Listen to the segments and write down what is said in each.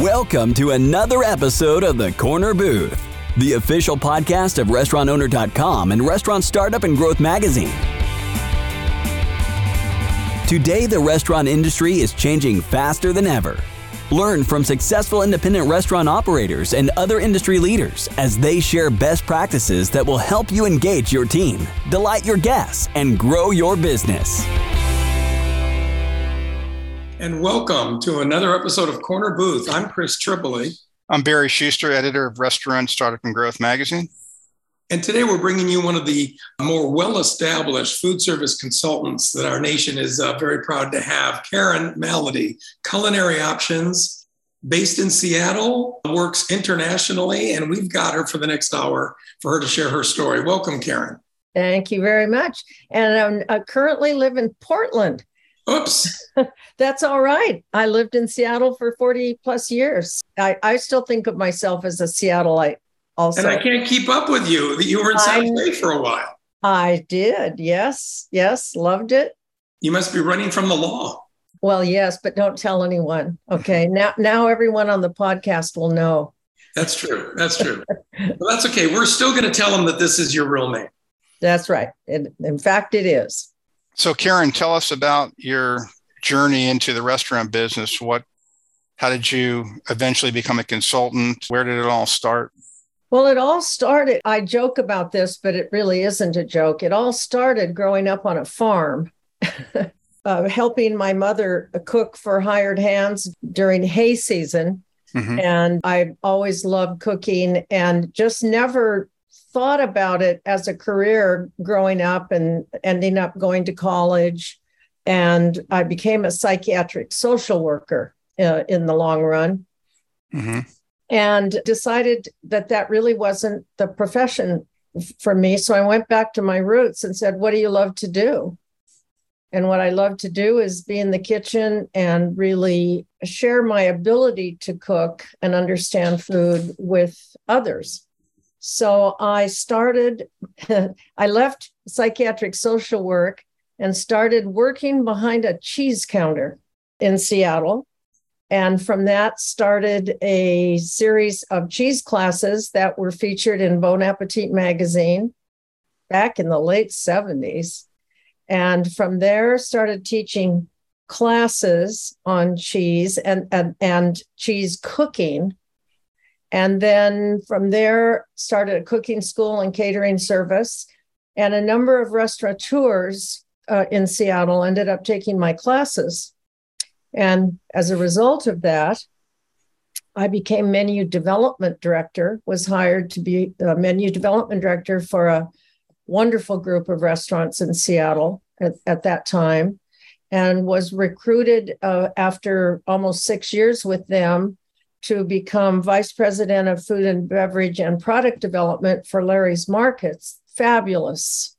Welcome to another episode of The Corner Booth, the official podcast of RestaurantOwner.com and Restaurant Startup and Growth Magazine. Today, the restaurant industry is changing faster than ever. Learn from successful independent restaurant operators and other industry leaders as they share best practices that will help you engage your team, delight your guests, and grow your business. And welcome to another episode of Corner Booth. I'm Chris Tripoli. I'm Barry Schuster, editor of Restaurant Startup and Growth magazine. And today we're bringing you one of the more well established food service consultants that our nation is uh, very proud to have, Karen Malody, Culinary Options, based in Seattle, works internationally, and we've got her for the next hour for her to share her story. Welcome, Karen. Thank you very much. And I currently live in Portland. Oops. That's all right. I lived in Seattle for 40 plus years. I, I still think of myself as a Seattleite also. And I can't keep up with you—that You were in San Jose for a while. I did. Yes. Yes. Loved it. You must be running from the law. Well, yes, but don't tell anyone. Okay. now now everyone on the podcast will know. That's true. That's true. well, that's okay. We're still going to tell them that this is your real name. That's right. It, in fact, it is. So, Karen, tell us about your journey into the restaurant business. What, how did you eventually become a consultant? Where did it all start? Well, it all started, I joke about this, but it really isn't a joke. It all started growing up on a farm, uh, helping my mother cook for hired hands during hay season. Mm-hmm. And I always loved cooking and just never thought about it as a career growing up and ending up going to college. And I became a psychiatric social worker uh, in the long run. Mm-hmm and decided that that really wasn't the profession for me. So I went back to my roots and said, What do you love to do? And what I love to do is be in the kitchen and really share my ability to cook and understand food with others. So I started, I left psychiatric social work and started working behind a cheese counter in Seattle and from that started a series of cheese classes that were featured in Bon Appetit magazine back in the late 70s. And from there started teaching classes on cheese and, and, and cheese cooking. And then from there started a cooking school and catering service. And a number of restaurateurs uh, in Seattle ended up taking my classes. And as a result of that, I became menu development director, was hired to be a menu development director for a wonderful group of restaurants in Seattle at, at that time, and was recruited uh, after almost six years with them to become vice president of food and beverage and product development for Larry's Markets. Fabulous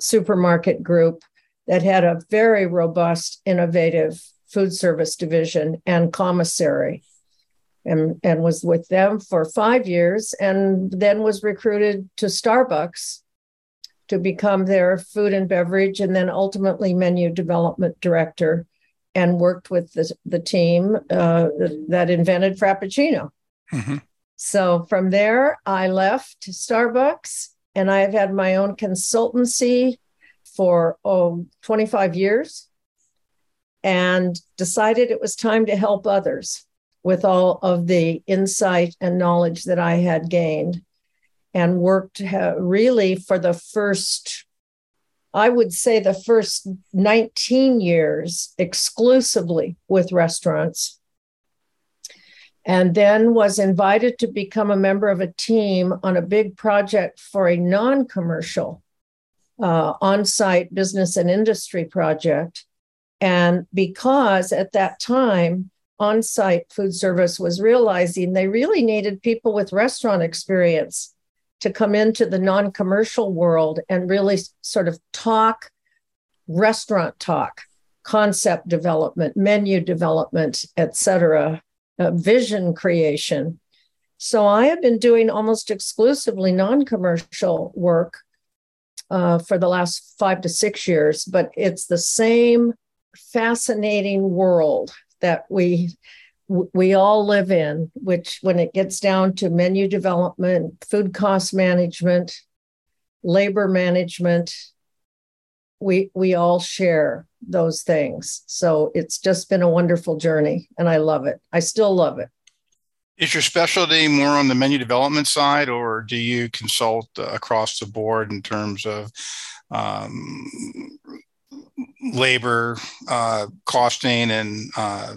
supermarket group that had a very robust, innovative food service division and commissary and, and was with them for five years and then was recruited to Starbucks to become their food and beverage and then ultimately menu development director and worked with the, the team uh, that invented Frappuccino. Mm-hmm. So from there, I left Starbucks and I've had my own consultancy for oh, 25 years and decided it was time to help others with all of the insight and knowledge that I had gained and worked really for the first, I would say, the first 19 years exclusively with restaurants. And then was invited to become a member of a team on a big project for a non commercial uh, on site business and industry project and because at that time, on site food service was realizing they really needed people with restaurant experience to come into the non commercial world and really sort of talk restaurant talk, concept development, menu development, et cetera, uh, vision creation. So I have been doing almost exclusively non commercial work uh, for the last five to six years, but it's the same fascinating world that we we all live in, which when it gets down to menu development, food cost management, labor management, we we all share those things. So it's just been a wonderful journey and I love it. I still love it. Is your specialty more on the menu development side, or do you consult uh, across the board in terms of um, labor uh, costing and uh,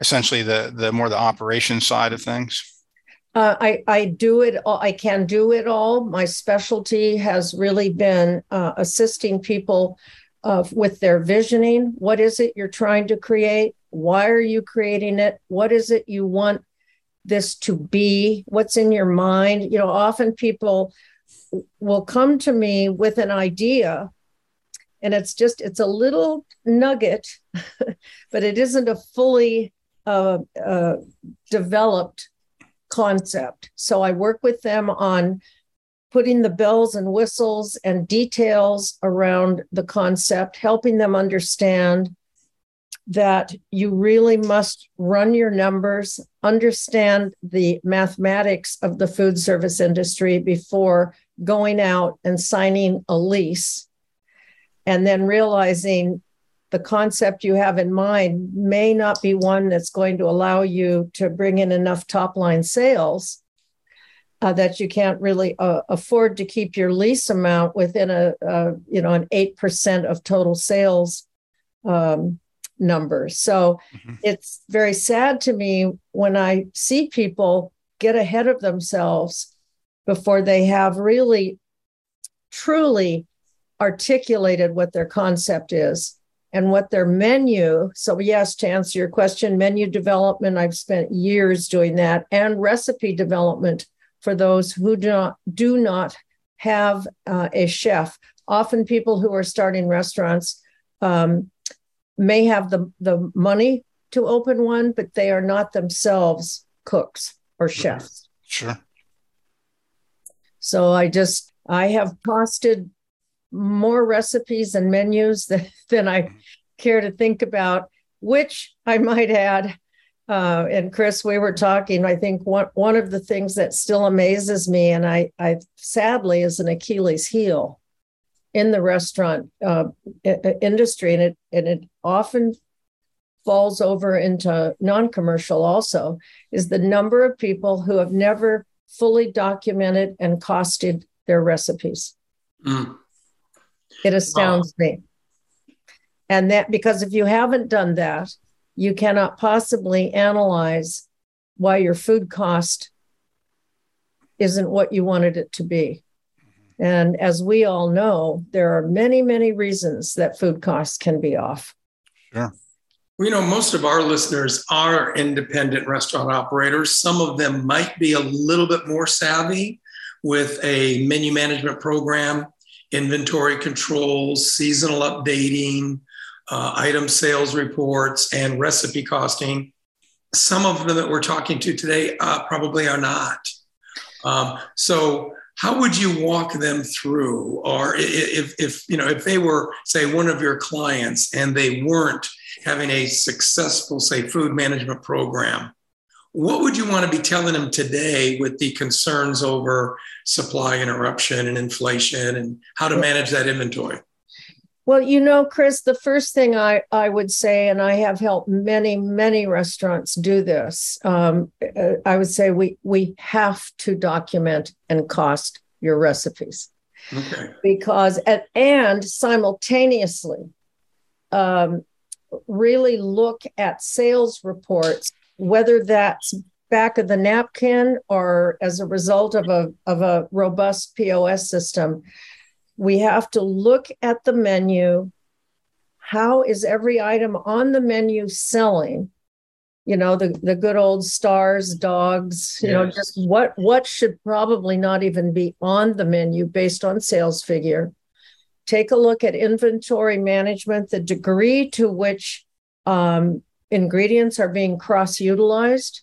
essentially the the more the operation side of things? Uh, I I do it. All, I can do it all. My specialty has really been uh, assisting people uh, with their visioning. What is it you're trying to create? Why are you creating it? What is it you want this to be? What's in your mind? You know, often people will come to me with an idea and it's just it's a little nugget but it isn't a fully uh, uh, developed concept. So i work with them on putting the bells and whistles and details around the concept helping them understand that you really must run your numbers, understand the mathematics of the food service industry before going out and signing a lease, and then realizing the concept you have in mind may not be one that's going to allow you to bring in enough top line sales. Uh, that you can't really uh, afford to keep your lease amount within a, you know an eight percent of total sales um, numbers. So mm-hmm. it's very sad to me when I see people get ahead of themselves before they have really truly articulated what their concept is and what their menu. So, yes, to answer your question, menu development, I've spent years doing that, and recipe development for those who do not, do not have uh, a chef. Often, people who are starting restaurants um, may have the, the money to open one, but they are not themselves cooks or chefs. Sure. So I just, I have costed more recipes and menus than, than I care to think about, which I might add. Uh, and Chris, we were talking. I think one one of the things that still amazes me, and I, I sadly is an Achilles heel, in the restaurant uh, industry, and it and it often falls over into non-commercial also is the number of people who have never fully documented and costed their recipes. Mm. It astounds wow. me. And that because if you haven't done that, you cannot possibly analyze why your food cost isn't what you wanted it to be. Mm-hmm. And as we all know, there are many, many reasons that food costs can be off. Sure. Well, you know, most of our listeners are independent restaurant operators. Some of them might be a little bit more savvy with a menu management program, inventory controls, seasonal updating, uh, item sales reports, and recipe costing. Some of them that we're talking to today uh, probably are not. Um, so, how would you walk them through or if, if you know if they were say one of your clients and they weren't having a successful say food management program what would you want to be telling them today with the concerns over supply interruption and inflation and how to manage that inventory well, you know, Chris, the first thing I, I would say, and I have helped many, many restaurants do this, um, uh, I would say we, we have to document and cost your recipes. Okay. Because, and, and simultaneously, um, really look at sales reports, whether that's back of the napkin or as a result of a, of a robust POS system we have to look at the menu. How is every item on the menu selling? You know, the, the good old stars, dogs, you yes. know, just what what should probably not even be on the menu based on sales figure. Take a look at inventory management, the degree to which um, ingredients are being cross utilized.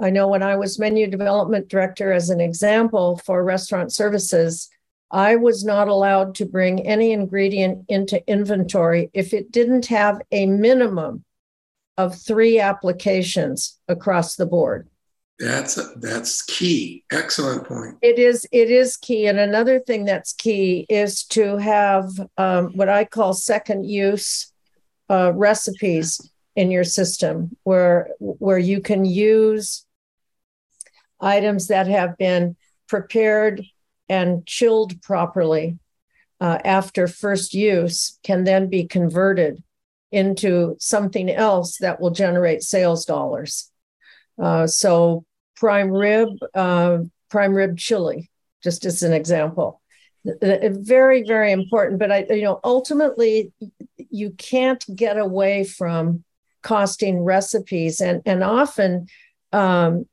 I know when I was menu development director, as an example for restaurant services, I was not allowed to bring any ingredient into inventory if it didn't have a minimum of three applications across the board. That's that's key. Excellent point. It is it is key, and another thing that's key is to have um, what I call second use uh, recipes in your system, where where you can use items that have been prepared and chilled properly uh, after first use can then be converted into something else that will generate sales dollars. Uh, so prime rib, uh, prime rib chili, just as an example. Very, very important. But I, you know, ultimately, you can't get away from costing recipes, and and often, um,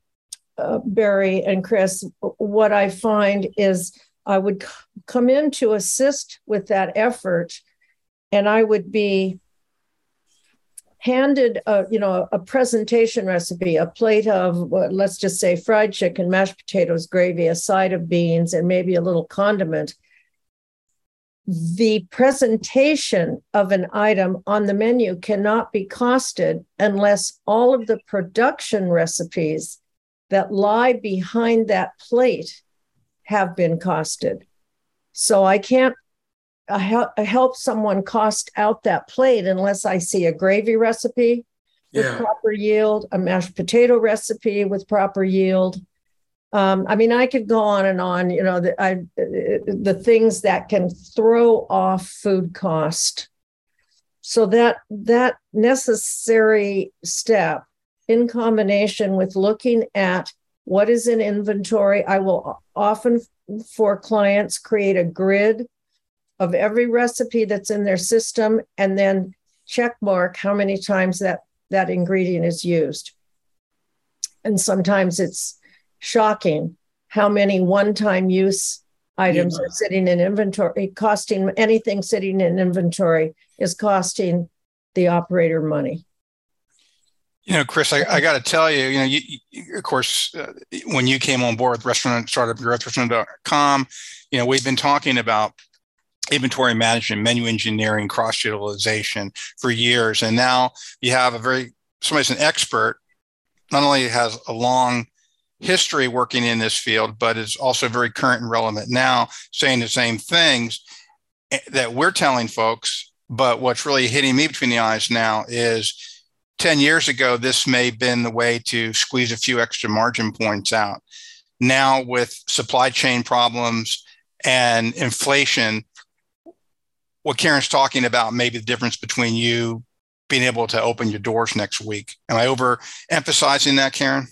uh, Barry and Chris, what I find is I would c- come in to assist with that effort, and I would be handed a you know a presentation recipe a plate of let's just say fried chicken mashed potatoes gravy a side of beans and maybe a little condiment the presentation of an item on the menu cannot be costed unless all of the production recipes that lie behind that plate have been costed so i can't I help, someone cost out that plate unless I see a gravy recipe with yeah. proper yield, a mashed potato recipe with proper yield. Um, I mean, I could go on and on. You know, the, I, the things that can throw off food cost. So that that necessary step, in combination with looking at what is in inventory, I will often for clients create a grid of every recipe that's in their system and then check mark how many times that that ingredient is used and sometimes it's shocking how many one-time use items yeah. are sitting in inventory costing anything sitting in inventory is costing the operator money you know, Chris, I, I got to tell you, you know, you, you, of course, uh, when you came on board with restaurant startup restaurant.com, you know, we've been talking about inventory management, menu engineering, cross utilization for years. And now you have a very, somebody's an expert, not only has a long history working in this field, but is also very current and relevant now, saying the same things eh, that we're telling folks. But what's really hitting me between the eyes now is 10 years ago, this may have been the way to squeeze a few extra margin points out. Now, with supply chain problems and inflation, what Karen's talking about, maybe the difference between you being able to open your doors next week. Am I over emphasizing that, Karen?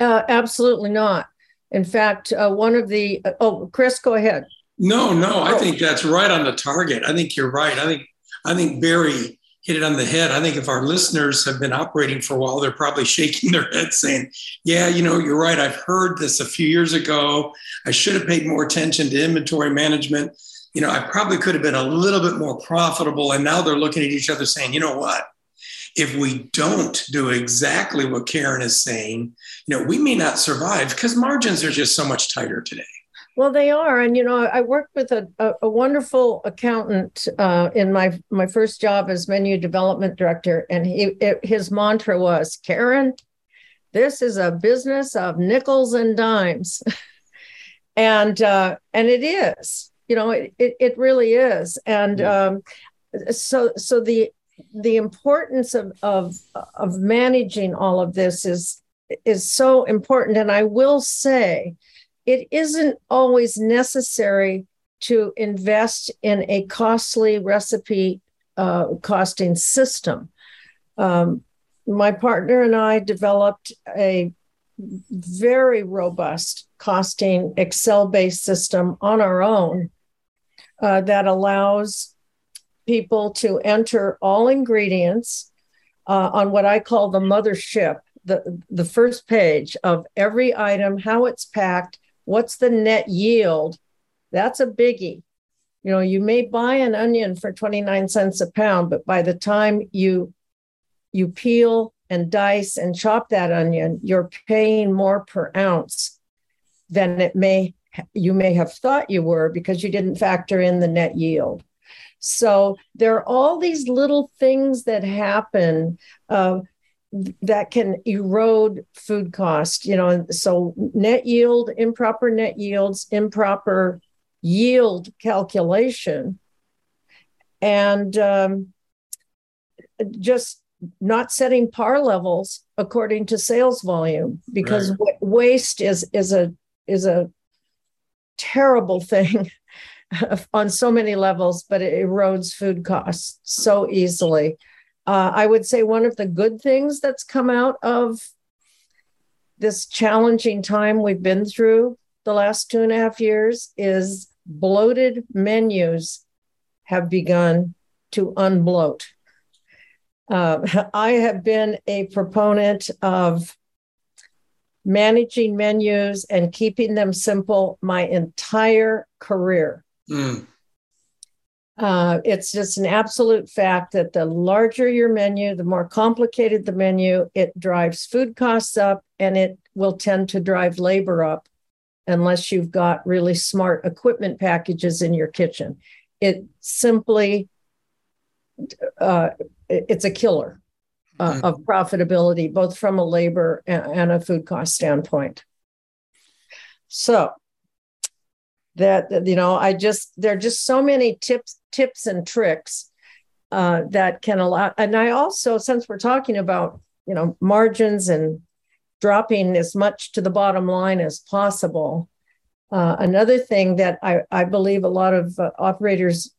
Uh, absolutely not. In fact, uh, one of the, uh, oh, Chris, go ahead. No, no, I oh. think that's right on the target. I think you're right. I think, I think Barry hit it on the head. I think if our listeners have been operating for a while, they're probably shaking their head saying, Yeah, you know, you're right. I've heard this a few years ago. I should have paid more attention to inventory management you know, I probably could have been a little bit more profitable. And now they're looking at each other saying, you know what? If we don't do exactly what Karen is saying, you know, we may not survive because margins are just so much tighter today. Well, they are, and you know, I worked with a, a, a wonderful accountant uh, in my my first job as menu development director, and he it, his mantra was, "Karen, this is a business of nickels and dimes," and uh, and it is you know it, it, it really is. And um, so so the the importance of of of managing all of this is is so important. And i will say it isn't always necessary to invest in a costly recipe uh, costing system. Um, my partner and i developed a very robust costing excel based system on our own uh, that allows people to enter all ingredients uh, on what I call the mothership, the, the first page of every item, how it's packed, what's the net yield. That's a biggie. You know, you may buy an onion for 29 cents a pound, but by the time you you peel and dice and chop that onion, you're paying more per ounce than it may you may have thought you were because you didn't factor in the net yield. So there are all these little things that happen uh, that can erode food cost. You know, so net yield, improper net yields, improper yield calculation, and um, just not setting par levels according to sales volume because right. waste is is a is a terrible thing on so many levels, but it erodes food costs so easily. Uh, I would say one of the good things that's come out of this challenging time we've been through the last two and a half years is bloated menus have begun to unbloat. Uh, I have been a proponent of managing menus and keeping them simple my entire career. Mm. Uh, it's just an absolute fact that the larger your menu, the more complicated the menu, it drives food costs up and it will tend to drive labor up unless you've got really smart equipment packages in your kitchen. It simply, uh, it's a killer uh, mm-hmm. of profitability, both from a labor and a food cost standpoint. So, that you know i just there are just so many tips tips and tricks uh, that can allow and i also since we're talking about you know margins and dropping as much to the bottom line as possible uh, another thing that I, I believe a lot of uh, operators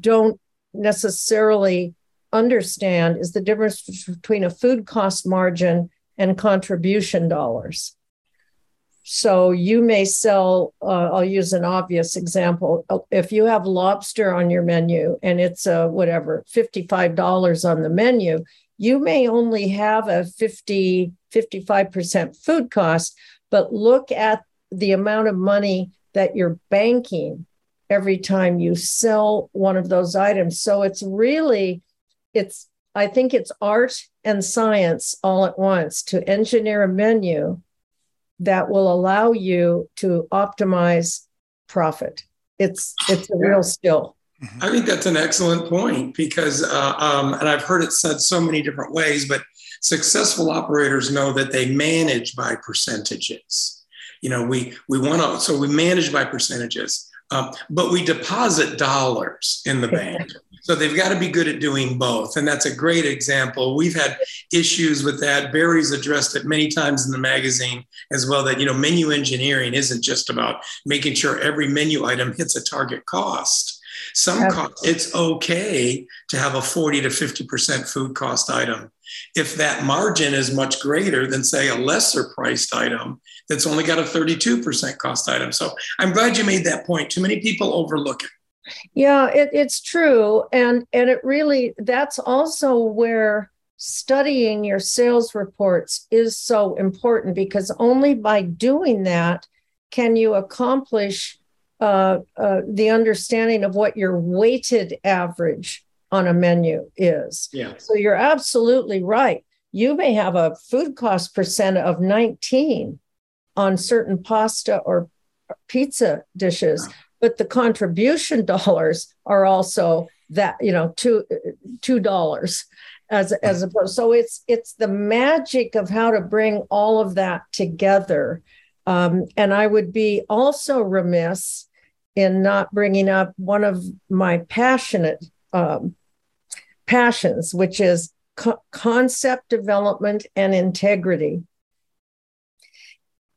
don't necessarily understand is the difference between a food cost margin and contribution dollars so you may sell, uh, I'll use an obvious example. If you have lobster on your menu and it's a whatever, $55 on the menu, you may only have a 50, 55% food cost, but look at the amount of money that you're banking every time you sell one of those items. So it's really, it's, I think it's art and science all at once to engineer a menu that will allow you to optimize profit. It's it's a real skill. I think that's an excellent point because, uh, um, and I've heard it said so many different ways, but successful operators know that they manage by percentages. You know, we we want to, so we manage by percentages, um, but we deposit dollars in the bank. So they've got to be good at doing both. And that's a great example. We've had issues with that. Barry's addressed it many times in the magazine as well that, you know, menu engineering isn't just about making sure every menu item hits a target cost. Some cost, it's okay to have a 40 to 50% food cost item. If that margin is much greater than, say, a lesser priced item that's only got a 32% cost item. So I'm glad you made that point. Too many people overlook it. Yeah, it, it's true. And and it really that's also where studying your sales reports is so important because only by doing that can you accomplish uh, uh, the understanding of what your weighted average on a menu is. Yeah. So you're absolutely right. You may have a food cost percent of 19 on certain pasta or pizza dishes, but the contribution dollars are also that you know two two dollars as as opposed so it's it's the magic of how to bring all of that together um, and i would be also remiss in not bringing up one of my passionate um, passions which is co- concept development and integrity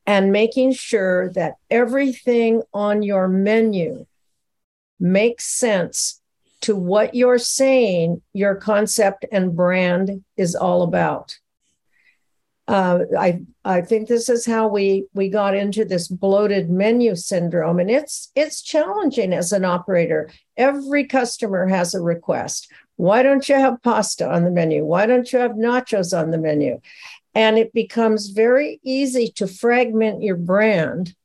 and making sure that everything on your menu makes sense to what you're saying your concept and brand is all about. Uh, I I think this is how we we got into this bloated menu syndrome, and it's it's challenging as an operator. Every customer has a request. Why don't you have pasta on the menu? Why don't you have nachos on the menu? And it becomes very easy to fragment your brand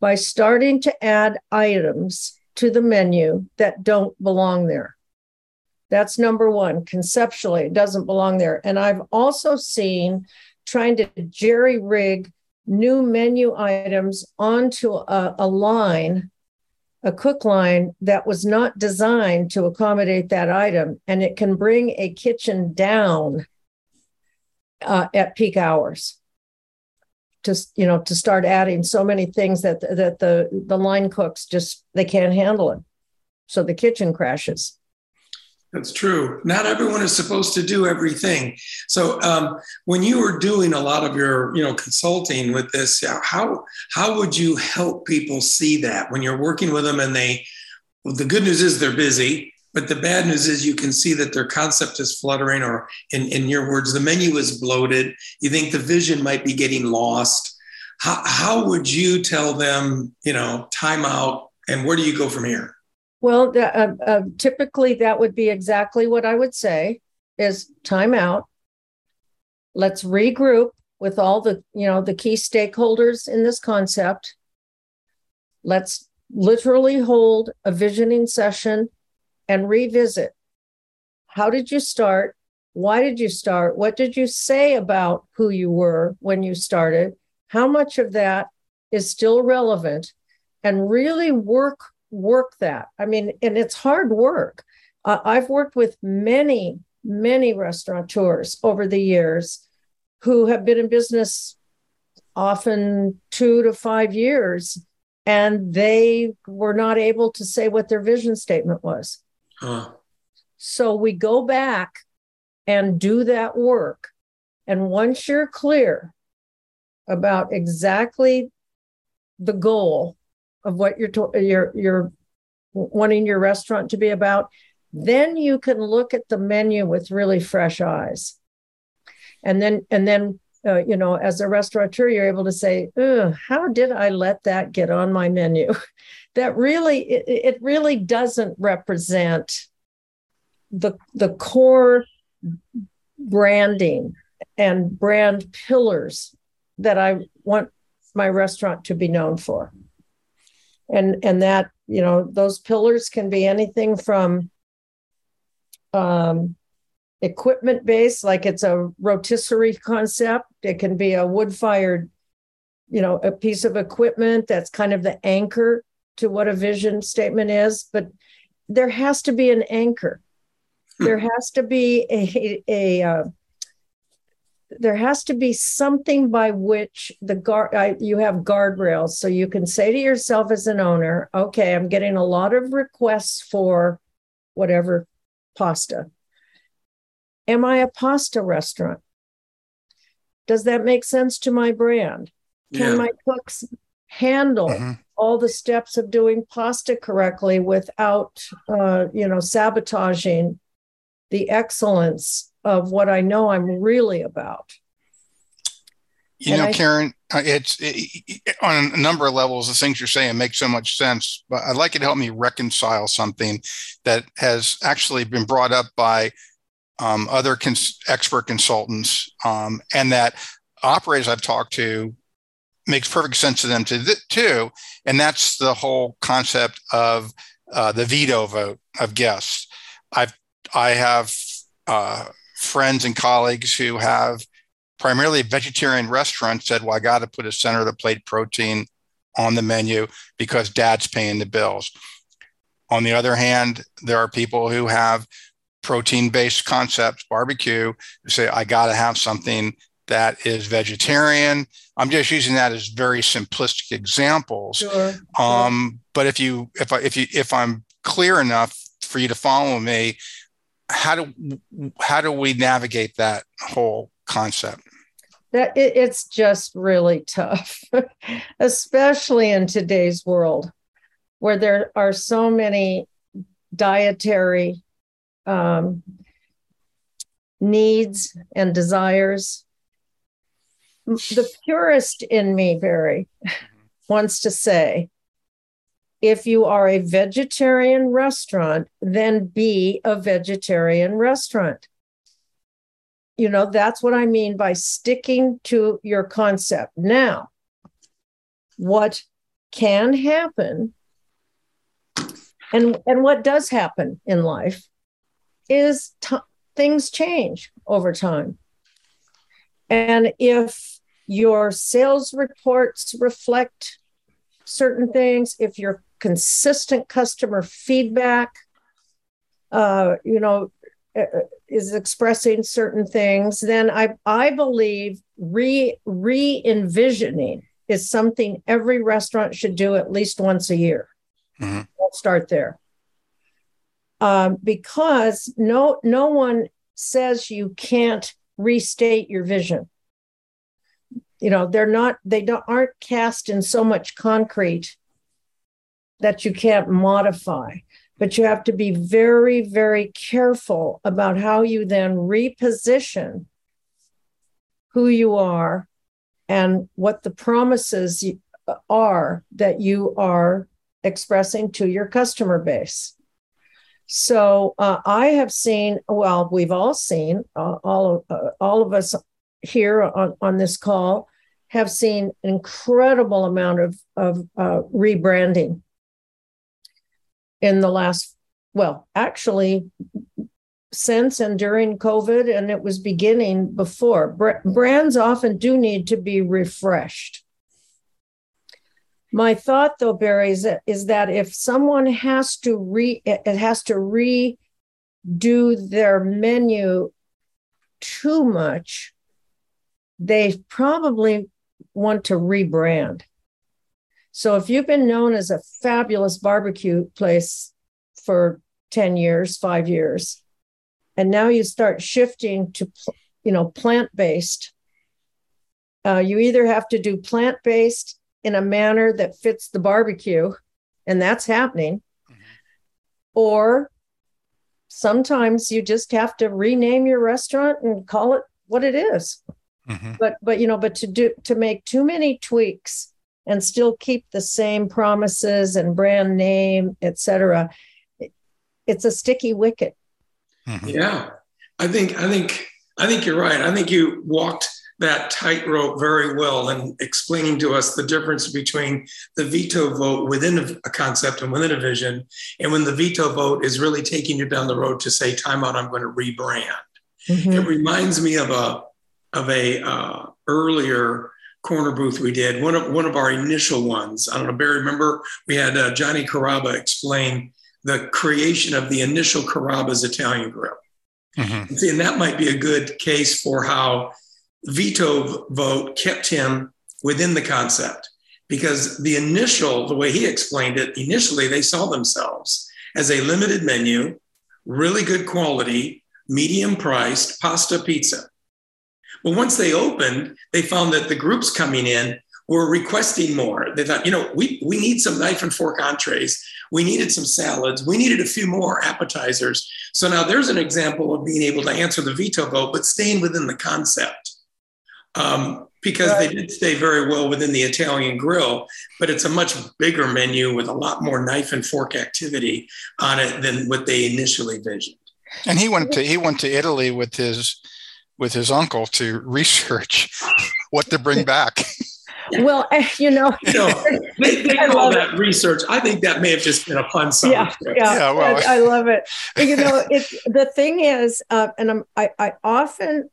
by starting to add items to the menu that don't belong there. That's number one. Conceptually, it doesn't belong there. And I've also seen trying to jerry rig new menu items onto a, a line a cook line that was not designed to accommodate that item, and it can bring a kitchen down uh, at peak hours. To you know, to start adding so many things that that the the line cooks just they can't handle it, so the kitchen crashes. That's true. Not everyone is supposed to do everything. So, um, when you were doing a lot of your, you know, consulting with this, how how would you help people see that when you're working with them and they? Well, the good news is they're busy, but the bad news is you can see that their concept is fluttering, or in in your words, the menu is bloated. You think the vision might be getting lost. How how would you tell them, you know, time out, and where do you go from here? Well, uh, uh, typically that would be exactly what I would say is time out. Let's regroup with all the, you know, the key stakeholders in this concept. Let's literally hold a visioning session and revisit. How did you start? Why did you start? What did you say about who you were when you started? How much of that is still relevant? And really work work that. I mean, and it's hard work. Uh, I've worked with many, many restaurateurs over the years who have been in business often two to five years, and they were not able to say what their vision statement was. Huh. So we go back and do that work. And once you're clear about exactly the goal of what you're to- you're you're wanting your restaurant to be about, then you can look at the menu with really fresh eyes. And then and then uh, you know, as a restaurateur, you're able to say, "How did I let that get on my menu?" that really, it, it really doesn't represent the the core branding and brand pillars that I want my restaurant to be known for and and that you know those pillars can be anything from um, equipment based like it's a rotisserie concept it can be a wood fired you know a piece of equipment that's kind of the anchor to what a vision statement is but there has to be an anchor hmm. there has to be a a, a uh, there has to be something by which the guard I, you have guardrails so you can say to yourself as an owner okay i'm getting a lot of requests for whatever pasta am i a pasta restaurant does that make sense to my brand can yeah. my cooks handle mm-hmm. all the steps of doing pasta correctly without uh, you know sabotaging the excellence of what I know I'm really about. You and know, I, Karen, uh, it's it, on a number of levels. The things you're saying make so much sense, but I'd like you to help me reconcile something that has actually been brought up by um, other cons- expert consultants, um, and that operators I've talked to makes perfect sense to them to th- too. And that's the whole concept of uh, the veto vote of guests. I've I have uh, friends and colleagues who have primarily vegetarian restaurants said, well, I got to put a center of the plate protein on the menu because dad's paying the bills. On the other hand, there are people who have protein based concepts, barbecue, who say, I got to have something that is vegetarian. I'm just using that as very simplistic examples. Sure. Um, but if you, if I, if you, if I'm clear enough for you to follow me, how do how do we navigate that whole concept? That it, it's just really tough, especially in today's world, where there are so many dietary um, needs and desires. The purist in me, Barry, wants to say if you are a vegetarian restaurant, then be a vegetarian restaurant. You know, that's what I mean by sticking to your concept. Now, what can happen and and what does happen in life is t- things change over time and if your sales reports reflect certain things if your consistent customer feedback, uh, you know, uh, uh, is expressing certain things, then I I believe re re envisioning is something every restaurant should do at least once a year. Mm-hmm. We'll start there. Um, because no no one says you can't restate your vision. You know, they're not they don't aren't cast in so much concrete that you can't modify but you have to be very, very careful about how you then reposition who you are and what the promises are that you are expressing to your customer base. So uh, I have seen, well, we've all seen, uh, all of uh, all of us here on, on this call have seen an incredible amount of of uh, rebranding in the last, well, actually, since and during COVID, and it was beginning before. brands often do need to be refreshed. My thought, though, Barry, is that, is that if someone has to re it has to redo their menu too much, they probably want to rebrand. So if you've been known as a fabulous barbecue place for 10 years, five years, and now you start shifting to, you know, plant-based, uh, you either have to do plant-based in a manner that fits the barbecue, and that's happening, mm-hmm. or sometimes you just have to rename your restaurant and call it what it is. Mm-hmm. But but you know, but to do to make too many tweaks and still keep the same promises and brand name, et cetera, it's a sticky wicket. Mm-hmm. Yeah, I think I think I think you're right. I think you walked that tightrope very well in explaining to us the difference between the veto vote within a concept and within a vision, and when the veto vote is really taking you down the road to say, "Time out! I'm going to rebrand." Mm-hmm. It reminds me of a of a uh, earlier corner booth we did, one of one of our initial ones. I don't know, Barry, remember we had uh, Johnny Carrabba explain the creation of the initial Carrabba's Italian Grill. Mm-hmm. See, and that might be a good case for how veto vote kept him within the concept because the initial, the way he explained it, initially they saw themselves as a limited menu, really good quality, medium priced pasta pizza. Well, once they opened, they found that the groups coming in were requesting more. They thought, you know, we, we need some knife and fork entrees. We needed some salads. We needed a few more appetizers. So now there's an example of being able to answer the veto vote, but staying within the concept. Um, because right. they did stay very well within the Italian grill, but it's a much bigger menu with a lot more knife and fork activity on it than what they initially visioned. And he went to he went to Italy with his with his uncle to research what to bring back. Well, eh, you know, you know they, they call that it. research. I think that may have just been a pun. Yeah, yeah, yeah well. I, I, love it. You know, it, the thing is, uh, and I'm, I, I often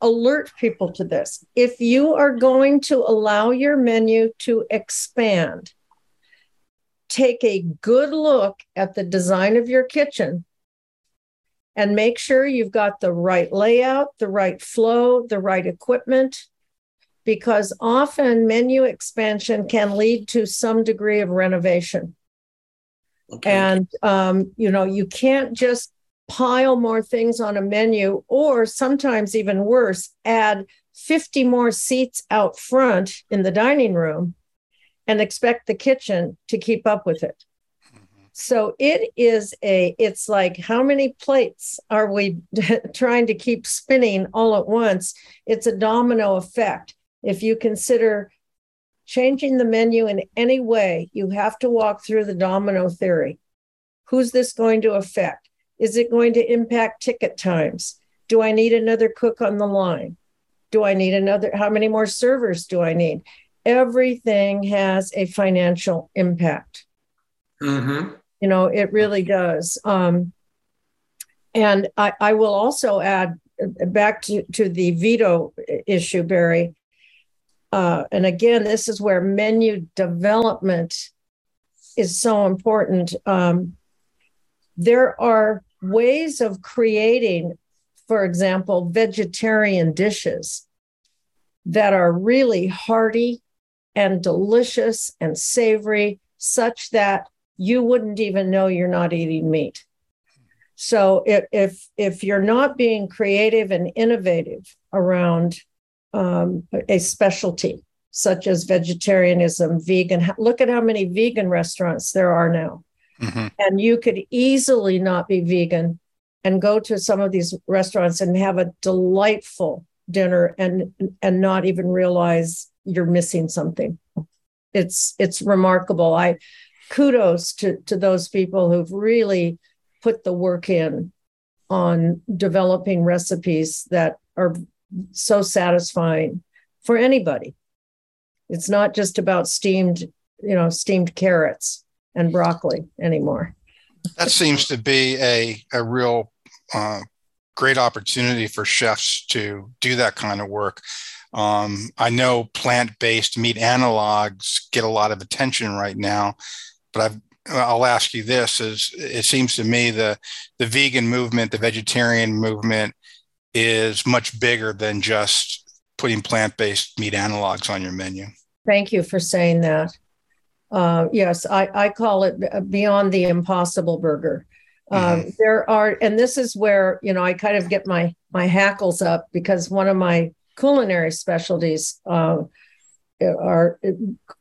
alert people to this. If you are going to allow your menu to expand, take a good look at the design of your kitchen and make sure you've got the right layout, the right flow, the right equipment, because often menu expansion can lead to some degree of renovation. Okay. And, um, you know, you can't just pile more things on a menu, or sometimes even worse, add 50 more seats out front in the dining room and expect the kitchen to keep up with it. So it is a, it's like how many plates are we trying to keep spinning all at once? It's a domino effect. If you consider changing the menu in any way, you have to walk through the domino theory. Who's this going to affect? Is it going to impact ticket times? Do I need another cook on the line? Do I need another? How many more servers do I need? Everything has a financial impact. Mm-hmm. You know, it really does. Um, and I, I will also add uh, back to, to the veto issue, Barry. Uh, and again, this is where menu development is so important. Um, there are ways of creating, for example, vegetarian dishes that are really hearty and delicious and savory, such that you wouldn't even know you're not eating meat. So if if, if you're not being creative and innovative around um, a specialty such as vegetarianism, vegan, look at how many vegan restaurants there are now. Mm-hmm. And you could easily not be vegan and go to some of these restaurants and have a delightful dinner and and not even realize you're missing something. It's it's remarkable. I kudos to to those people who've really put the work in on developing recipes that are so satisfying for anybody. It's not just about steamed, you know, steamed carrots and broccoli anymore. That seems to be a, a real uh, great opportunity for chefs to do that kind of work. Um, I know plant based meat analogs get a lot of attention right now, but I've I'll ask you this: is it seems to me the the vegan movement, the vegetarian movement, is much bigger than just putting plant based meat analogs on your menu. Thank you for saying that. Uh, yes, I, I call it beyond the impossible burger. Um, mm-hmm. There are, and this is where you know I kind of get my my hackles up because one of my culinary specialties uh, are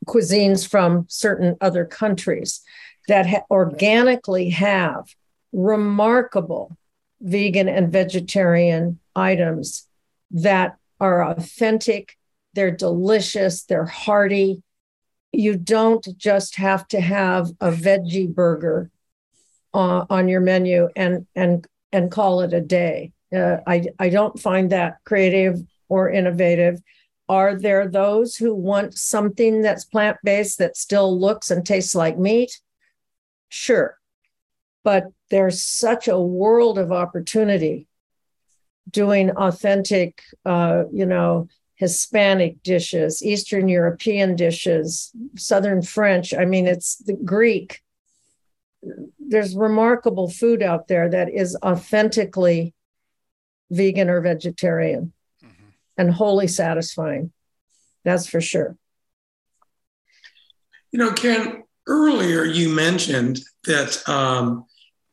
cuisines from certain other countries that ha- organically have remarkable vegan and vegetarian items that are authentic, they're delicious, they're hearty, you don't just have to have a veggie burger uh, on your menu and and and call it a day. Uh, I I don't find that creative or innovative. Are there those who want something that's plant based that still looks and tastes like meat? Sure, but there's such a world of opportunity doing authentic, uh, you know, Hispanic dishes, Eastern European dishes, Southern French. I mean, it's the Greek. There's remarkable food out there that is authentically vegan or vegetarian. And wholly satisfying. That's for sure. You know, Karen, earlier you mentioned that um,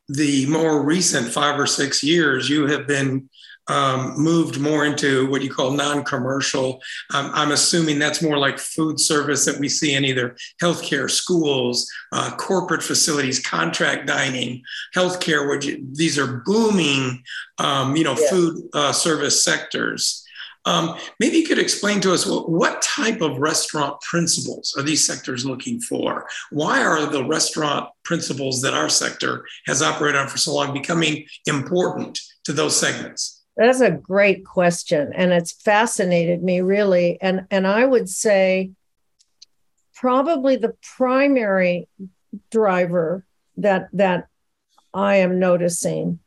the more recent five or six years you have been um, moved more into what you call non-commercial. Um, I'm assuming that's more like food service that we see in either healthcare, schools, uh, corporate facilities, contract dining, healthcare. Which these are booming, um, you know, food uh, service sectors. Um, maybe you could explain to us what, what, type of restaurant principles are these sectors looking for? Why are the restaurant principles that our sector has operated on for so long becoming important to those segments? That's a great question. And it's fascinated me really. And, and I would say probably the primary driver that, that I am noticing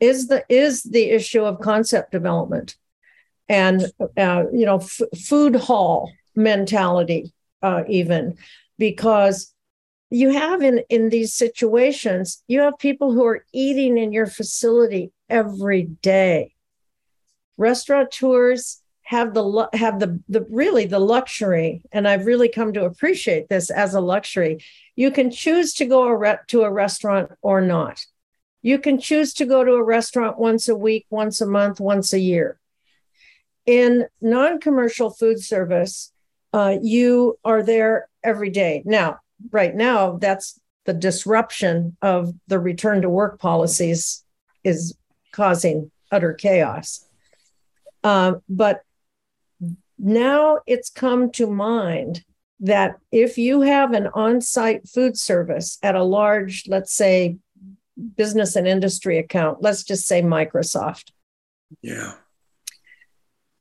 is the, is the issue of concept development and, uh, you know, f- food hall mentality, uh, even because you have in in these situations you have people who are eating in your facility every day. Restaurateurs have the have the the really the luxury and i've really come to appreciate this as a luxury. You can choose to go a re- to a restaurant or not. You can choose to go to a restaurant once a week once a month once a year in non-commercial food service uh, you are there every day now right now that's the disruption of the return to work policies is causing utter chaos um, but now it's come to mind that if you have an on site food service at a large, let's say, business and industry account, let's just say Microsoft. Yeah.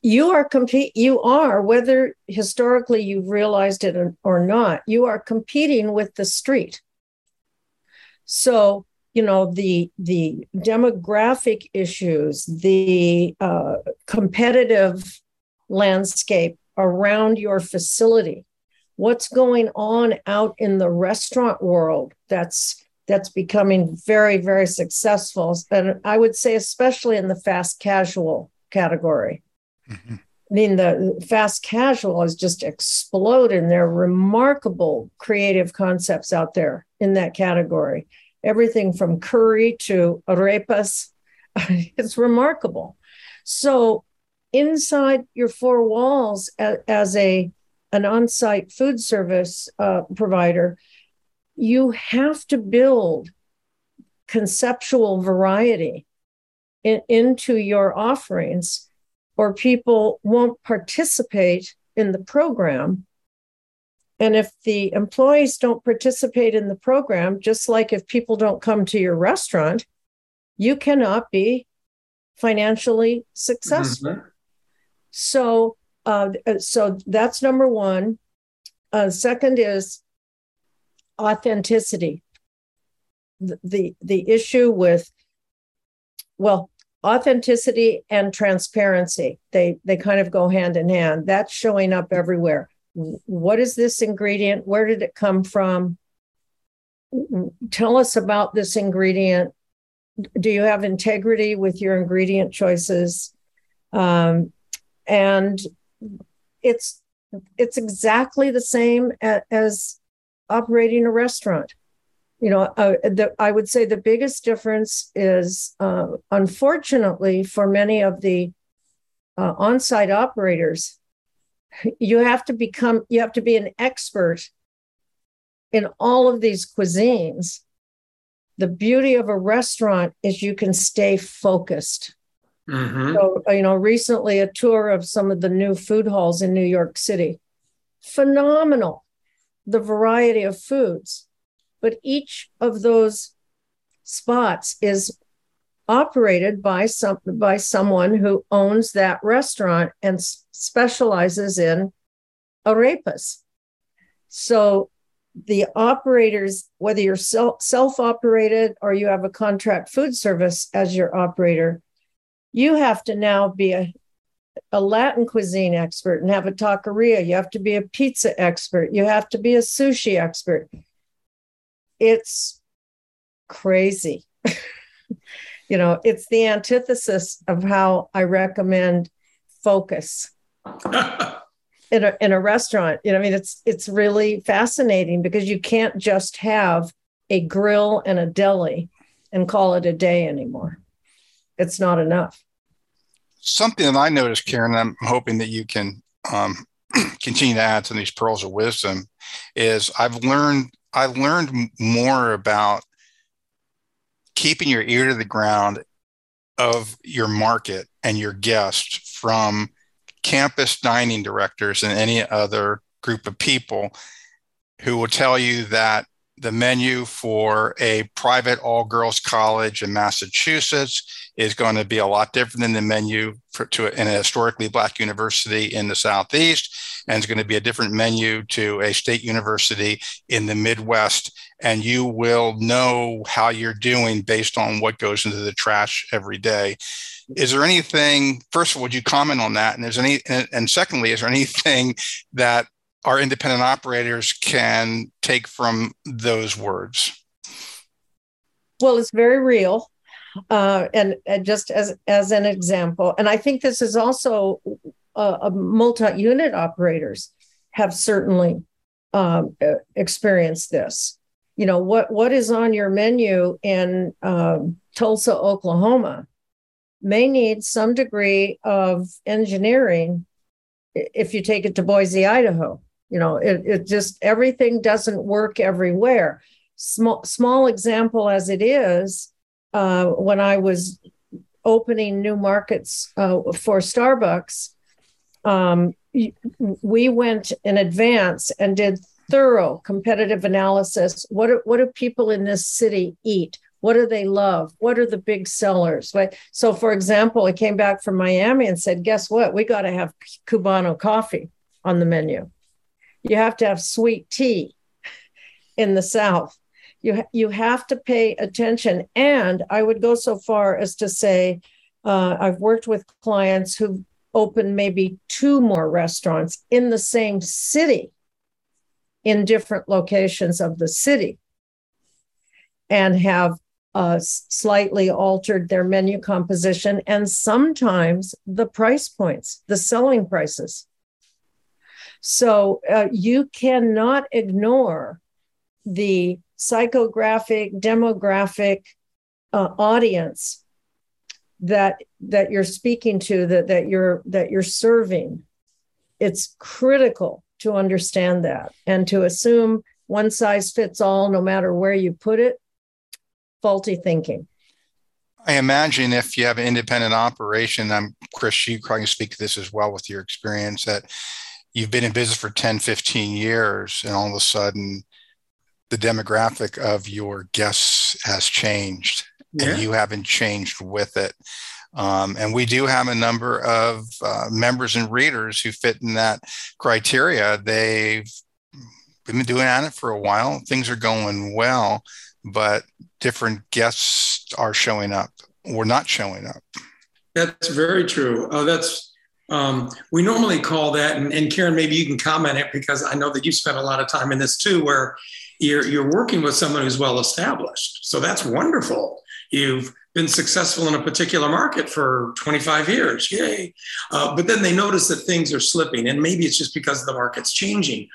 You are compete you are whether historically you've realized it or not, you are competing with the street. So you know the the demographic issues the uh, competitive landscape around your facility what's going on out in the restaurant world that's that's becoming very very successful and i would say especially in the fast casual category mm-hmm. i mean the fast casual has just exploded there are remarkable creative concepts out there in that category everything from curry to arepas it's remarkable so inside your four walls as, a an on-site food service uh, provider, you have to build conceptual variety in, into your offerings, or people won't participate in the program. And if the employees don't participate in the program, just like if people don't come to your restaurant, you cannot be financially successful. Mm-hmm. So uh, so that's number one. Uh, second is authenticity. The, the the issue with well authenticity and transparency. They they kind of go hand in hand. That's showing up everywhere. What is this ingredient? Where did it come from? Tell us about this ingredient. Do you have integrity with your ingredient choices? Um, and it's it's exactly the same as operating a restaurant you know uh, the, i would say the biggest difference is uh, unfortunately for many of the uh, on-site operators you have to become you have to be an expert in all of these cuisines the beauty of a restaurant is you can stay focused Mm-hmm. So, you know, recently a tour of some of the new food halls in New York City. Phenomenal, the variety of foods. But each of those spots is operated by some by someone who owns that restaurant and specializes in arepas. So the operators, whether you're self operated or you have a contract food service as your operator, you have to now be a, a Latin cuisine expert and have a taqueria. You have to be a pizza expert. You have to be a sushi expert. It's crazy. you know, it's the antithesis of how I recommend focus. in a in a restaurant. You know, I mean, it's it's really fascinating because you can't just have a grill and a deli and call it a day anymore it's not enough. Something that I noticed, Karen, I'm hoping that you can um, continue to add to these pearls of wisdom, is I've learned I've learned more about keeping your ear to the ground of your market and your guests from campus dining directors and any other group of people who will tell you that the menu for a private all girls college in Massachusetts is going to be a lot different than the menu for, to in a historically black university in the southeast and it's going to be a different menu to a state university in the midwest. And you will know how you're doing based on what goes into the trash every day. Is there anything first of all would you comment on that? And there's any and, secondly is there anything that our independent operators can take from those words? Well it's very real. Uh, and, and, just as as an example, and I think this is also uh, a multi-unit operators have certainly um, experienced this. You know what what is on your menu in um, Tulsa, Oklahoma, may need some degree of engineering if you take it to Boise, Idaho. You know, it, it just everything doesn't work everywhere. Small small example as it is, uh, when I was opening new markets uh, for Starbucks, um, we went in advance and did thorough competitive analysis. What do, what do people in this city eat? What do they love? What are the big sellers? So, for example, I came back from Miami and said, "Guess what? We got to have Cubano coffee on the menu. You have to have sweet tea in the South you you have to pay attention and i would go so far as to say uh, i've worked with clients who opened maybe two more restaurants in the same city in different locations of the city and have uh, slightly altered their menu composition and sometimes the price points, the selling prices. So uh, you cannot ignore the psychographic, demographic uh, audience that that you're speaking to, that that you're that you're serving. It's critical to understand that and to assume one size fits all, no matter where you put it, faulty thinking. I imagine if you have an independent operation, I'm Chris, you probably speak to this as well with your experience that you've been in business for 10, 15 years, and all of a sudden the demographic of your guests has changed yeah. and you haven't changed with it. Um, and we do have a number of uh, members and readers who fit in that criteria. They've been doing it for a while. Things are going well, but different guests are showing up or not showing up. That's very true. Uh, that's um, we normally call that, and, and, Karen, maybe you can comment it because I know that you spent a lot of time in this too, where you're you're working with someone who's well established. So that's wonderful. You've been successful in a particular market for 25 years, yay! Uh, but then they notice that things are slipping, and maybe it's just because the market's changing.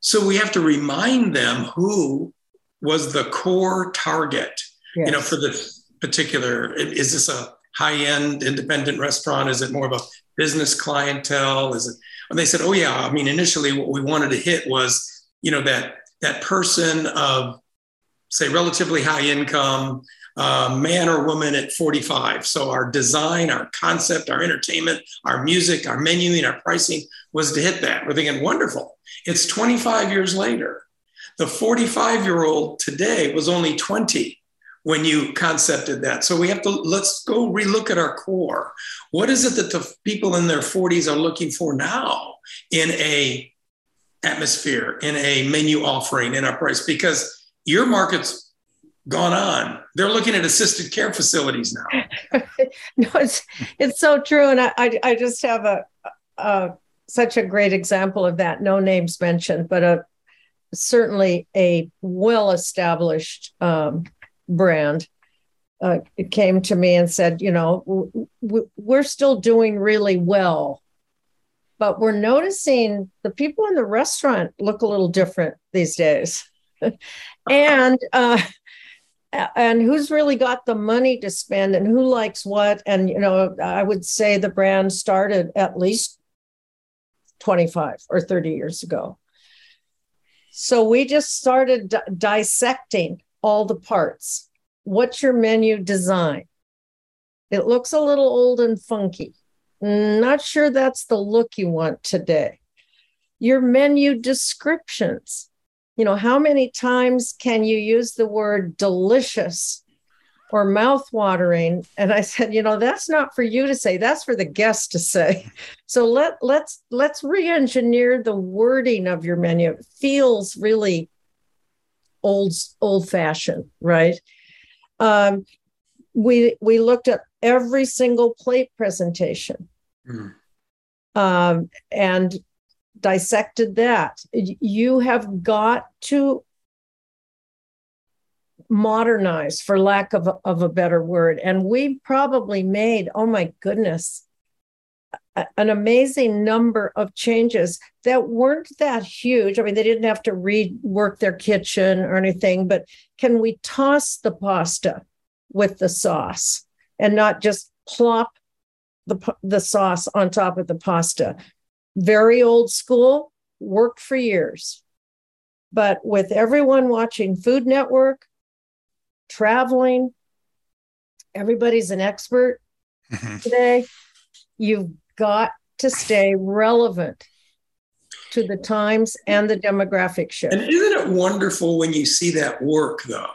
So we have to remind them who was the core target. Yes. You know, for this particular, is this a high-end independent restaurant? Is it more of a business clientele? Is it? And they said, oh yeah. I mean, initially, what we wanted to hit was, you know, that that person of, say, relatively high income, uh, man or woman at 45. So our design, our concept, our entertainment, our music, our menuing, our pricing was to hit that. We're thinking, wonderful. It's 25 years later. The 45 year old today was only 20 when you concepted that. So we have to let's go relook at our core. What is it that the people in their 40s are looking for now in a atmosphere, in a menu offering, in our price? Because your market's gone on. They're looking at assisted care facilities now. no, it's it's so true, and I I, I just have a, a such a great example of that. No names mentioned, but a certainly a well established um, brand uh, came to me and said, you know, w- we're still doing really well, but we're noticing the people in the restaurant look a little different these days. and uh, and who's really got the money to spend and who likes what and you know i would say the brand started at least 25 or 30 years ago so we just started di- dissecting all the parts. What's your menu design? It looks a little old and funky. Not sure that's the look you want today. Your menu descriptions. You know, how many times can you use the word delicious or mouth-watering? And I said, you know, that's not for you to say, that's for the guest to say. So let let's let's re-engineer the wording of your menu. It feels really old old fashioned, right? Um, we we looked at every single plate presentation mm. um, and dissected that. You have got to modernize, for lack of, of a better word. And we probably made, oh my goodness, an amazing number of changes that weren't that huge. I mean, they didn't have to rework their kitchen or anything, but can we toss the pasta with the sauce and not just plop the, the sauce on top of the pasta? Very old school, worked for years. But with everyone watching Food Network, traveling, everybody's an expert mm-hmm. today. You've got to stay relevant to the times and the demographic shift. And isn't it wonderful when you see that work, though?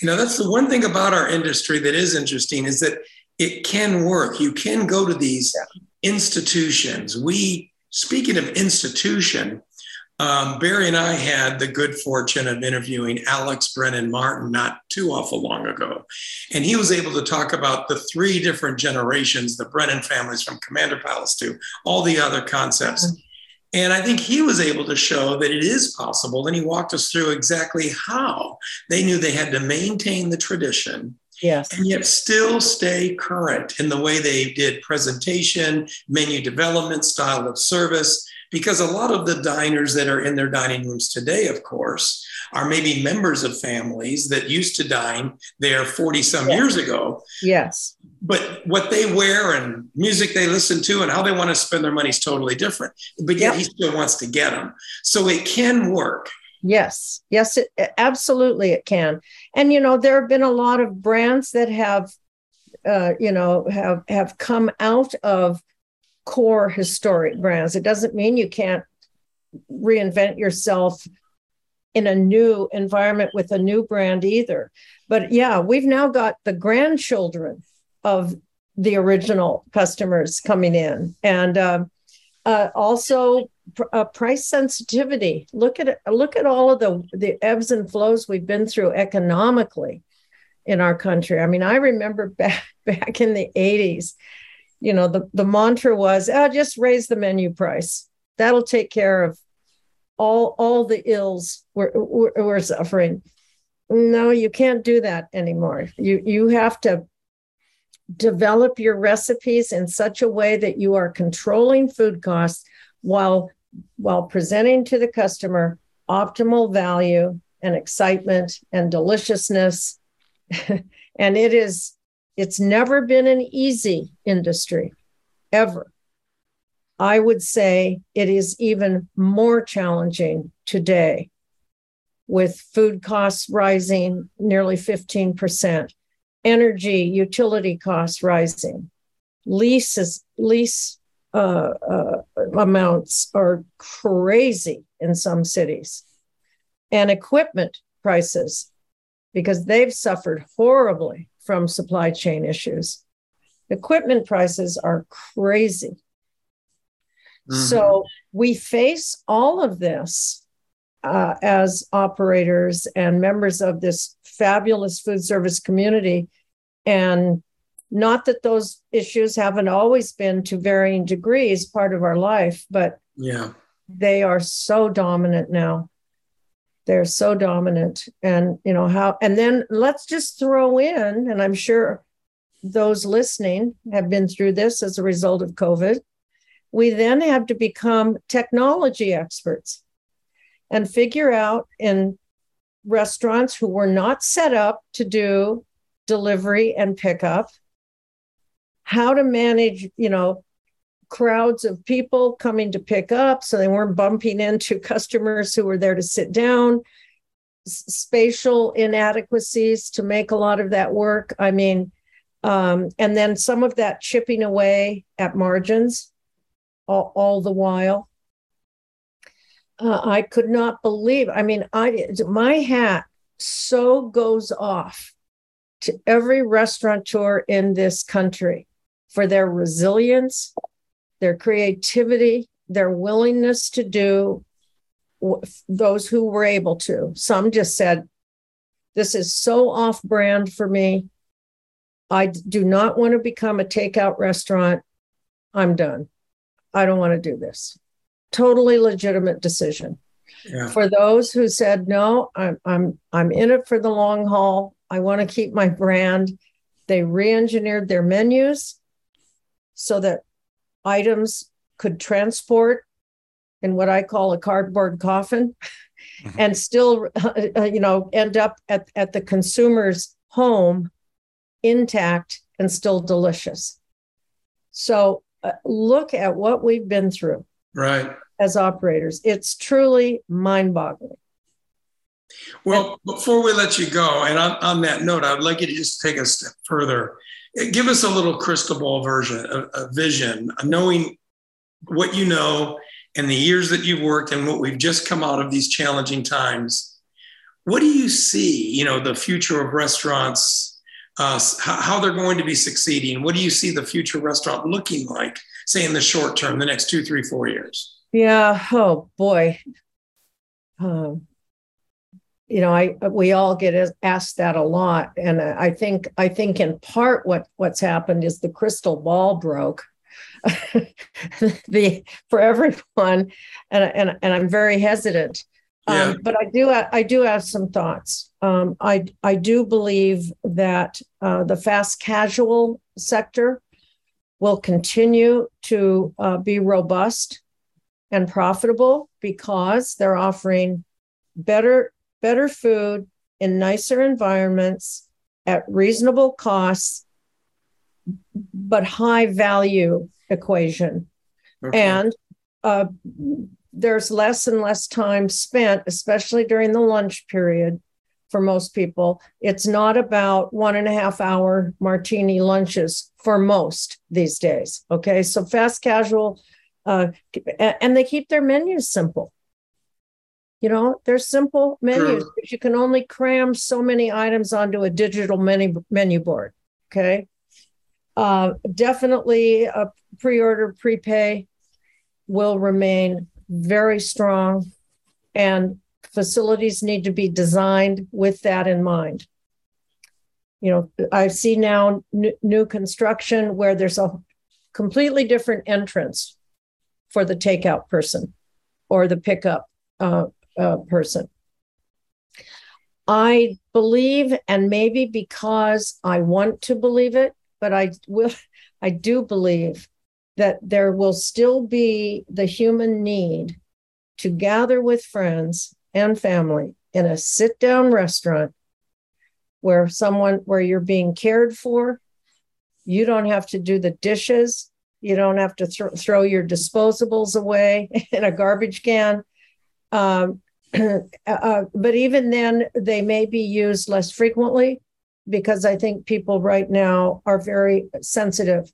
You know, that's the one thing about our industry that is interesting is that it can work. You can go to these yeah. institutions. We, speaking of institution, um, Barry and I had the good fortune of interviewing Alex Brennan Martin not too awful long ago. And he was able to talk about the three different generations, the Brennan families from Commander Palace to all the other concepts. And I think he was able to show that it is possible. And he walked us through exactly how they knew they had to maintain the tradition Yes. and yet still stay current in the way they did presentation, menu development, style of service. Because a lot of the diners that are in their dining rooms today, of course, are maybe members of families that used to dine there 40 some Yeah. years ago. Yes. But what they wear and music they listen to and how they want to spend their money is totally different. But yet Yep. he still wants to get them. So it can work. Yes, yes, it absolutely it can. And you know, there have been a lot of brands that have, uh, you know, have have come out of core historic brands. It doesn't mean you can't reinvent yourself in a new environment with a new brand either. But yeah, we've now got the grandchildren of the original customers coming in, and um, uh, also uh, price sensitivity. Look at look at all of the the ebbs and flows we've been through economically in our country. I mean, I remember back back in the eighties, you know, the the mantra was, "Oh, just raise the menu price. That'll take care of all all the ills we're we're, we're suffering." No, you can't do that anymore. You you have to develop your recipes in such a way that you are controlling food costs while while presenting to the customer optimal value and excitement and deliciousness. And it is it's never been an easy industry ever. I would say it is even more challenging today with food costs rising nearly 15% energy utility costs rising leases lease uh, uh, amounts are crazy in some cities. And equipment prices because they've suffered horribly from supply chain issues. Equipment prices are crazy. So we face all of this uh, as operators and members of this fabulous food service community. And not that those issues haven't always been to varying degrees part of our life, but yeah. they are so dominant now. They're so dominant. And, you know, how, and then let's just throw in, and I'm sure those listening have been through this as a result of COVID. We then have to become technology experts and figure out in restaurants who were not set up to do delivery and pickup how to manage you know crowds of people coming to pick up so they weren't bumping into customers who were there to sit down. Spatial inadequacies to make a lot of that work. I mean um, and then some of that chipping away at margins all, all the while. Uh, I could not believe. I mean, I my hat so goes off to every restaurateur in this country for their resilience, their creativity, their willingness to do those who were able to. Some just said, "This is so off-brand for me. I do not want to become a takeout restaurant. I'm done. I don't want to do this." totally legitimate decision. Yeah. For those who said no, I'm I'm I'm in it for the long haul. I want to keep my brand. They re-engineered their menus so that items could transport in what I call a cardboard coffin Mhm. and still uh, you know end up at, at the consumer's home intact and still delicious. So uh, look at what we've been through Right. as operators. It's truly mind boggling. Well, before we let you go, and on, on that note, I'd like you to just take a step further. Give us a little crystal ball version, a, a vision, a knowing what you know and the years that you've worked and what we've just come out of these challenging times. What do you see, you know, the future of restaurants, uh, how, they're going to be succeeding? What do you see the future restaurant looking like, say, in the short term, the next two, three, four years? Yeah. Oh boy. Um, you know, I we all get asked that a lot, and I think I think in part what what's happened is the crystal ball broke, the for everyone, and and and I'm very hesitant. Yeah. Um, but I do I do have some thoughts. Um, I I do believe that uh, the fast casual sector will continue to uh, be robust and profitable because they're offering better better food in nicer environments at reasonable costs but high value equation okay. and uh, there's less and less time spent especially during the lunch period for most people it's not about one and a half hour martini lunches for most these days okay so fast casual uh, and they keep their menus simple. You know, they're simple menus, sure. you can only cram so many items onto a digital menu menu board. Okay. Uh, definitely a pre-order prepay will remain very strong and facilities need to be designed with that in mind you know i see now n- new construction where there's a completely different entrance for the takeout person or the pickup uh, uh, person. I believe, and maybe because I want to believe it, but I will, I do believe that there will still be the human need to gather with friends and family in a sit down restaurant where someone where you're being cared for you don't have to do the dishes you don't have to th- throw your disposables away in a garbage can. Um, uh, but even then, they may be used less frequently because I think people right now are very sensitive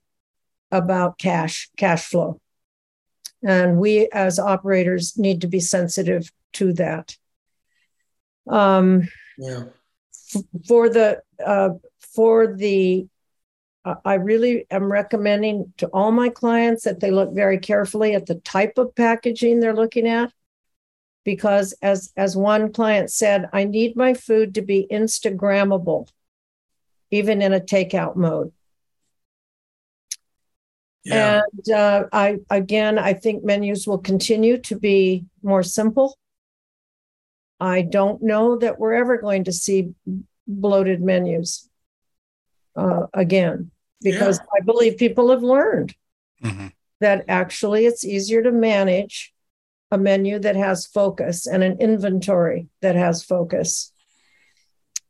about cash cash flow, and we as operators need to be sensitive to that. Um, yeah. F- for the uh, for the I really am recommending to all my clients that they look very carefully at the type of packaging they're looking at because as as one client said I need my food to be instagrammable even in a takeout mode. Yeah. And uh, I again I think menus will continue to be more simple. I don't know that we're ever going to see bloated menus uh, again because yeah. I believe people have learned mm-hmm. that actually it's easier to manage a menu that has focus and an inventory that has focus.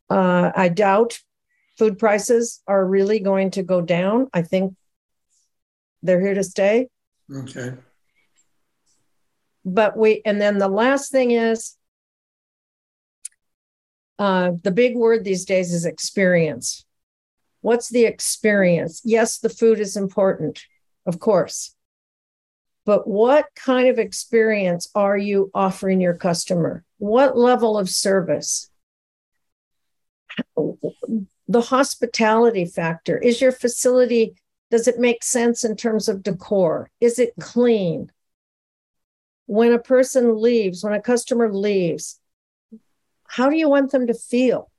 Uh, I doubt food prices are really going to go down. I think they're here to stay. Okay. But we, and then the last thing is uh, the big word these days is experience. What's the experience? Yes, the food is important, of course. But what kind of experience are you offering your customer? What level of service? The hospitality factor. Is your facility, does it make sense in terms of decor? Is it clean? When a person leaves, when a customer leaves, how do you want them to feel?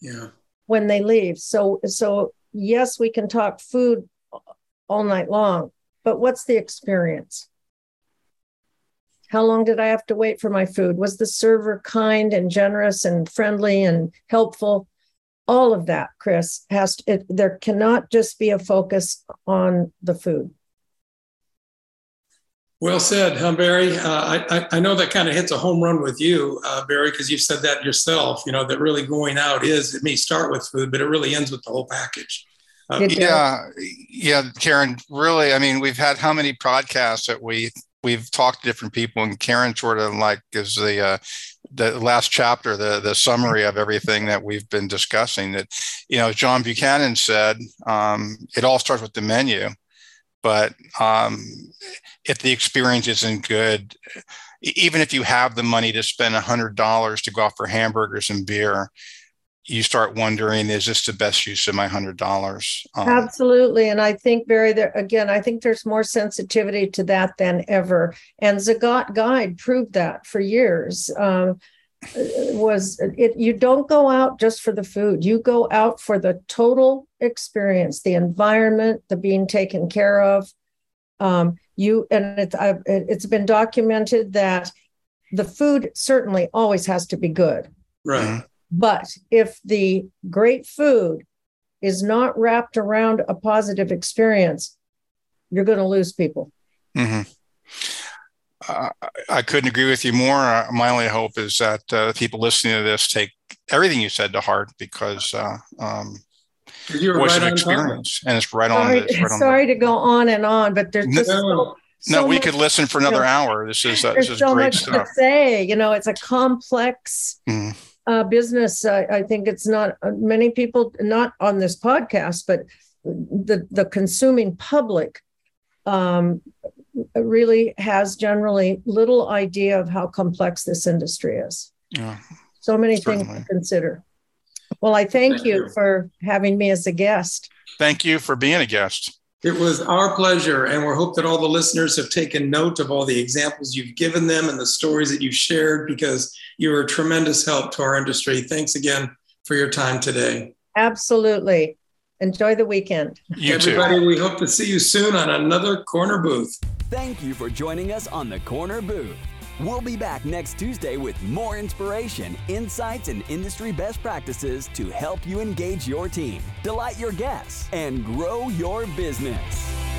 Yeah when they leave. So so yes, we can talk food all night long, but what's the experience? How long did I have to wait for my food? Was the server kind and generous and friendly and helpful? All of that, Chris, has to, it, there cannot just be a focus on the food. Well said, huh, Barry. Uh, I, I know that kind of hits a home run with you, uh, Barry, because you've said that yourself. You know that really going out is it may start with food, but it really ends with the whole package. Uh, yeah, yeah, Karen. Really, I mean, we've had how many podcasts that we we've talked to different people, and Karen sort of like gives the uh, the last chapter, the the summary of everything that we've been discussing. That you know, John Buchanan said, um, it all starts with the menu but um, if the experience isn't good, even if you have the money to spend $100 to go out for hamburgers and beer, you start wondering, is this the best use of my $100? Um, Absolutely. And I think, Barry, there, again, I think there's more sensitivity to that than ever. And Zagat Guide proved that for years. Um, was it you don't go out just for the food you go out for the total experience the environment the being taken care of Um, you and it's I've, it's been documented that the food certainly always has to be good. Right. But if the great food is not wrapped around a positive experience, you're going to lose people. hmm Uh, I couldn't agree with you more. Uh, my only hope is that uh, people listening to this take everything you said to heart because uh, um, 'Cause You were voice right of on target. experience, and it's right on. Sorry, The, it's right on to go on and on, but there's No, just so, so no, we much, could listen for another know, hour. This is uh, this is so great much stuff. to say. You know, it's a complex Mhm. Uh, business. I, I think it's not uh, many people, not on this podcast, but the the consuming public um, really has generally little idea of how complex this industry is. Yeah. So many things to consider. Well, I thank, Thank you, you. for having me as a guest. Thank you for being a guest. It was our pleasure, and we hope that all the listeners have taken note of all the examples you've given them and the stories that you've shared because you are a tremendous help to our industry. Thanks again for your time today. Absolutely. Enjoy the weekend. You too. Everybody, we hope to see you soon on another Corner Booth. Thank you for joining us on the Corner Booth. We'll be back next Tuesday with more inspiration, insights, and industry best practices to help you engage your team, delight your guests, and grow your business.